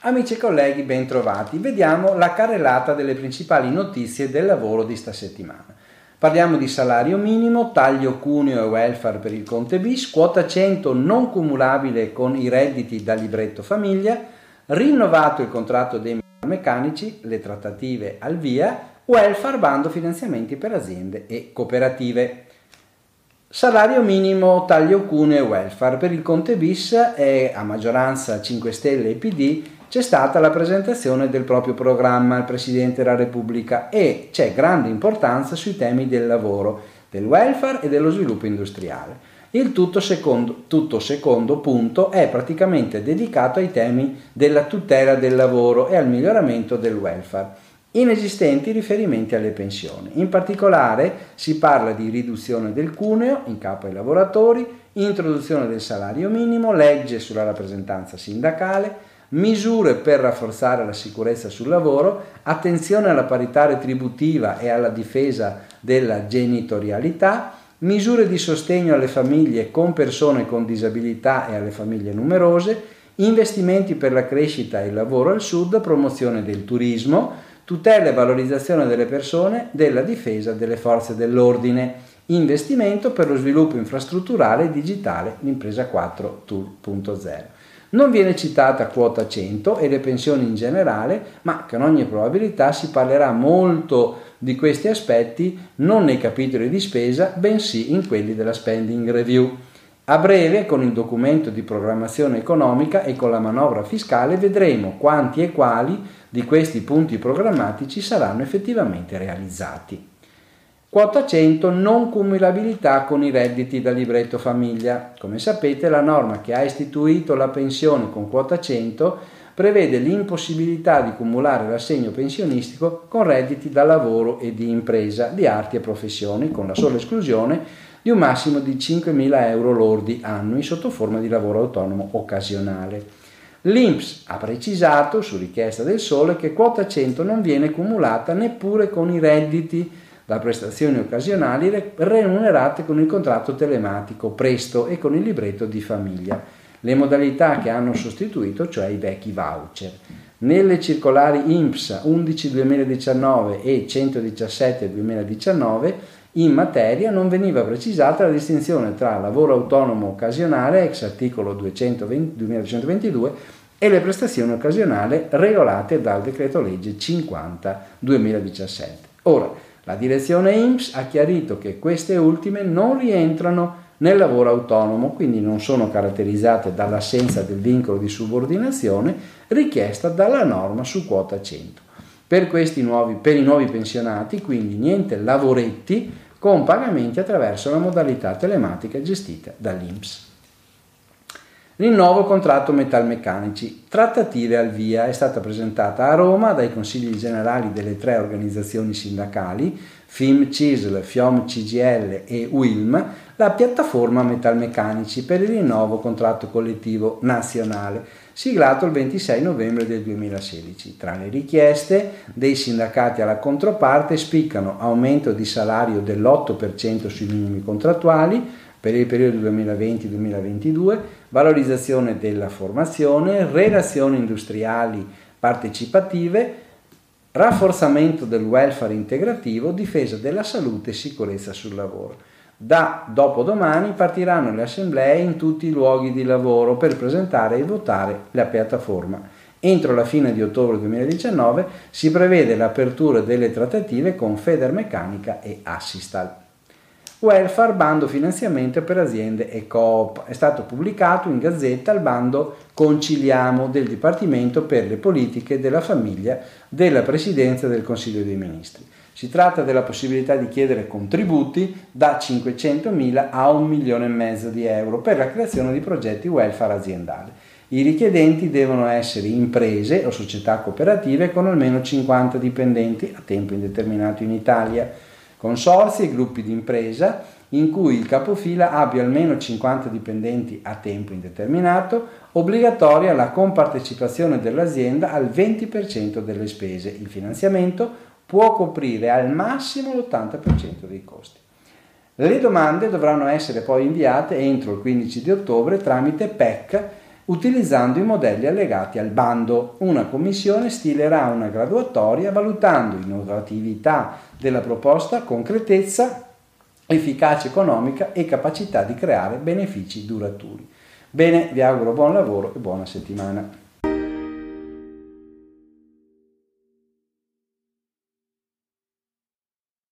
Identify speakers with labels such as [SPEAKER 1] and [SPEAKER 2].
[SPEAKER 1] Amici e colleghi, ben trovati. Vediamo la carrellata delle principali notizie del lavoro di sta settimana. Parliamo di salario minimo, taglio cuneo e welfare per il Conte bis, quota 100 non cumulabile con i redditi da libretto famiglia, rinnovato il contratto dei meccanici, le trattative al via, welfare bando finanziamenti per aziende e cooperative. Salario minimo, taglio cuneo e welfare. Per il Conte bis e a maggioranza 5 Stelle e PD c'è stata la presentazione del proprio programma al Presidente della Repubblica e c'è grande importanza sui temi del lavoro, del welfare e dello sviluppo industriale. Il tutto secondo, tutto secondo punto è praticamente dedicato ai temi della tutela del lavoro e al miglioramento del welfare inesistenti riferimenti alle pensioni. In particolare si parla di riduzione del cuneo in capo ai lavoratori, introduzione del salario minimo, legge sulla rappresentanza sindacale, misure per rafforzare la sicurezza sul lavoro, attenzione alla parità retributiva e alla difesa della genitorialità, misure di sostegno alle famiglie con persone con disabilità e alle famiglie numerose, investimenti per la crescita e il lavoro al sud, promozione del turismo, tutela e valorizzazione delle persone, della difesa delle forze dell'ordine, investimento per lo sviluppo infrastrutturale e digitale, l'impresa 4.0. Non viene citata quota 100 e le pensioni in generale, ma con ogni probabilità si parlerà molto di questi aspetti non nei capitoli di spesa, bensì in quelli della spending review. A breve, con il documento di programmazione economica e con la manovra fiscale, vedremo quanti e quali di questi punti programmatici saranno effettivamente realizzati. Quota 100 non cumulabilità con i redditi da libretto famiglia. Come sapete la norma che ha istituito la pensione con quota 100 prevede l'impossibilità di cumulare l'assegno pensionistico con redditi da lavoro e di impresa, di arti e professioni, con la sola esclusione di un massimo di 5.000 euro lordi annui sotto forma di lavoro autonomo occasionale. L'INPS ha precisato, su richiesta del Sole, che quota 100 non viene cumulata neppure con i redditi da prestazioni occasionali remunerate con il contratto telematico Presto e con il libretto di famiglia, le modalità che hanno sostituito, cioè i vecchi voucher. Nelle circolari INPS 11-2019 e 117-2019 in materia non veniva precisata la distinzione tra lavoro autonomo occasionale ex articolo 220, 2222 e le prestazioni occasionali regolate dal decreto legge 50 2017. Ora, la direzione INPS ha chiarito che queste ultime non rientrano nel lavoro autonomo, quindi non sono caratterizzate dall'assenza del vincolo di subordinazione richiesta dalla norma su quota 100. Per, nuovi, per i nuovi pensionati, quindi niente lavoretti con pagamenti attraverso la modalità telematica gestita dall'INPS. Rinnovo contratto metalmeccanici. Trattative al via è stata presentata a Roma dai consigli generali delle tre organizzazioni sindacali, FIM CISL, FIOM CGL e UILM, la piattaforma metalmeccanici per il rinnovo contratto collettivo nazionale, siglato il 26 novembre del 2016. Tra le richieste dei sindacati alla controparte spiccano aumento di salario dell'8% sui minimi contrattuali, per il periodo 2020-2022, valorizzazione della formazione, relazioni industriali partecipative, rafforzamento del welfare integrativo, difesa della salute e sicurezza sul lavoro. Da dopodomani partiranno le assemblee in tutti i luoghi di lavoro per presentare e votare la piattaforma. Entro la fine di ottobre 2019 si prevede l'apertura delle trattative con Federmeccanica e Assistal. Welfare bando finanziamento per aziende e coop. È stato pubblicato in gazzetta il bando Conciliamo del Dipartimento per le politiche della famiglia della Presidenza del Consiglio dei Ministri. Si tratta della possibilità di chiedere contributi da 500.000 a 1 milione e mezzo di euro per la creazione di progetti welfare aziendali. I richiedenti devono essere imprese o società cooperative con almeno 50 dipendenti a tempo indeterminato in Italia consorzi e gruppi di impresa in cui il capofila abbia almeno 50 dipendenti a tempo indeterminato, obbligatoria la compartecipazione dell'azienda al 20% delle spese. Il finanziamento può coprire al massimo l'80% dei costi. Le domande dovranno essere poi inviate entro il 15 di ottobre tramite PEC utilizzando i modelli allegati al bando. Una commissione stilerà una graduatoria valutando innovatività della proposta, concretezza, efficacia economica e capacità di creare benefici duraturi. Bene, vi auguro buon lavoro e buona settimana.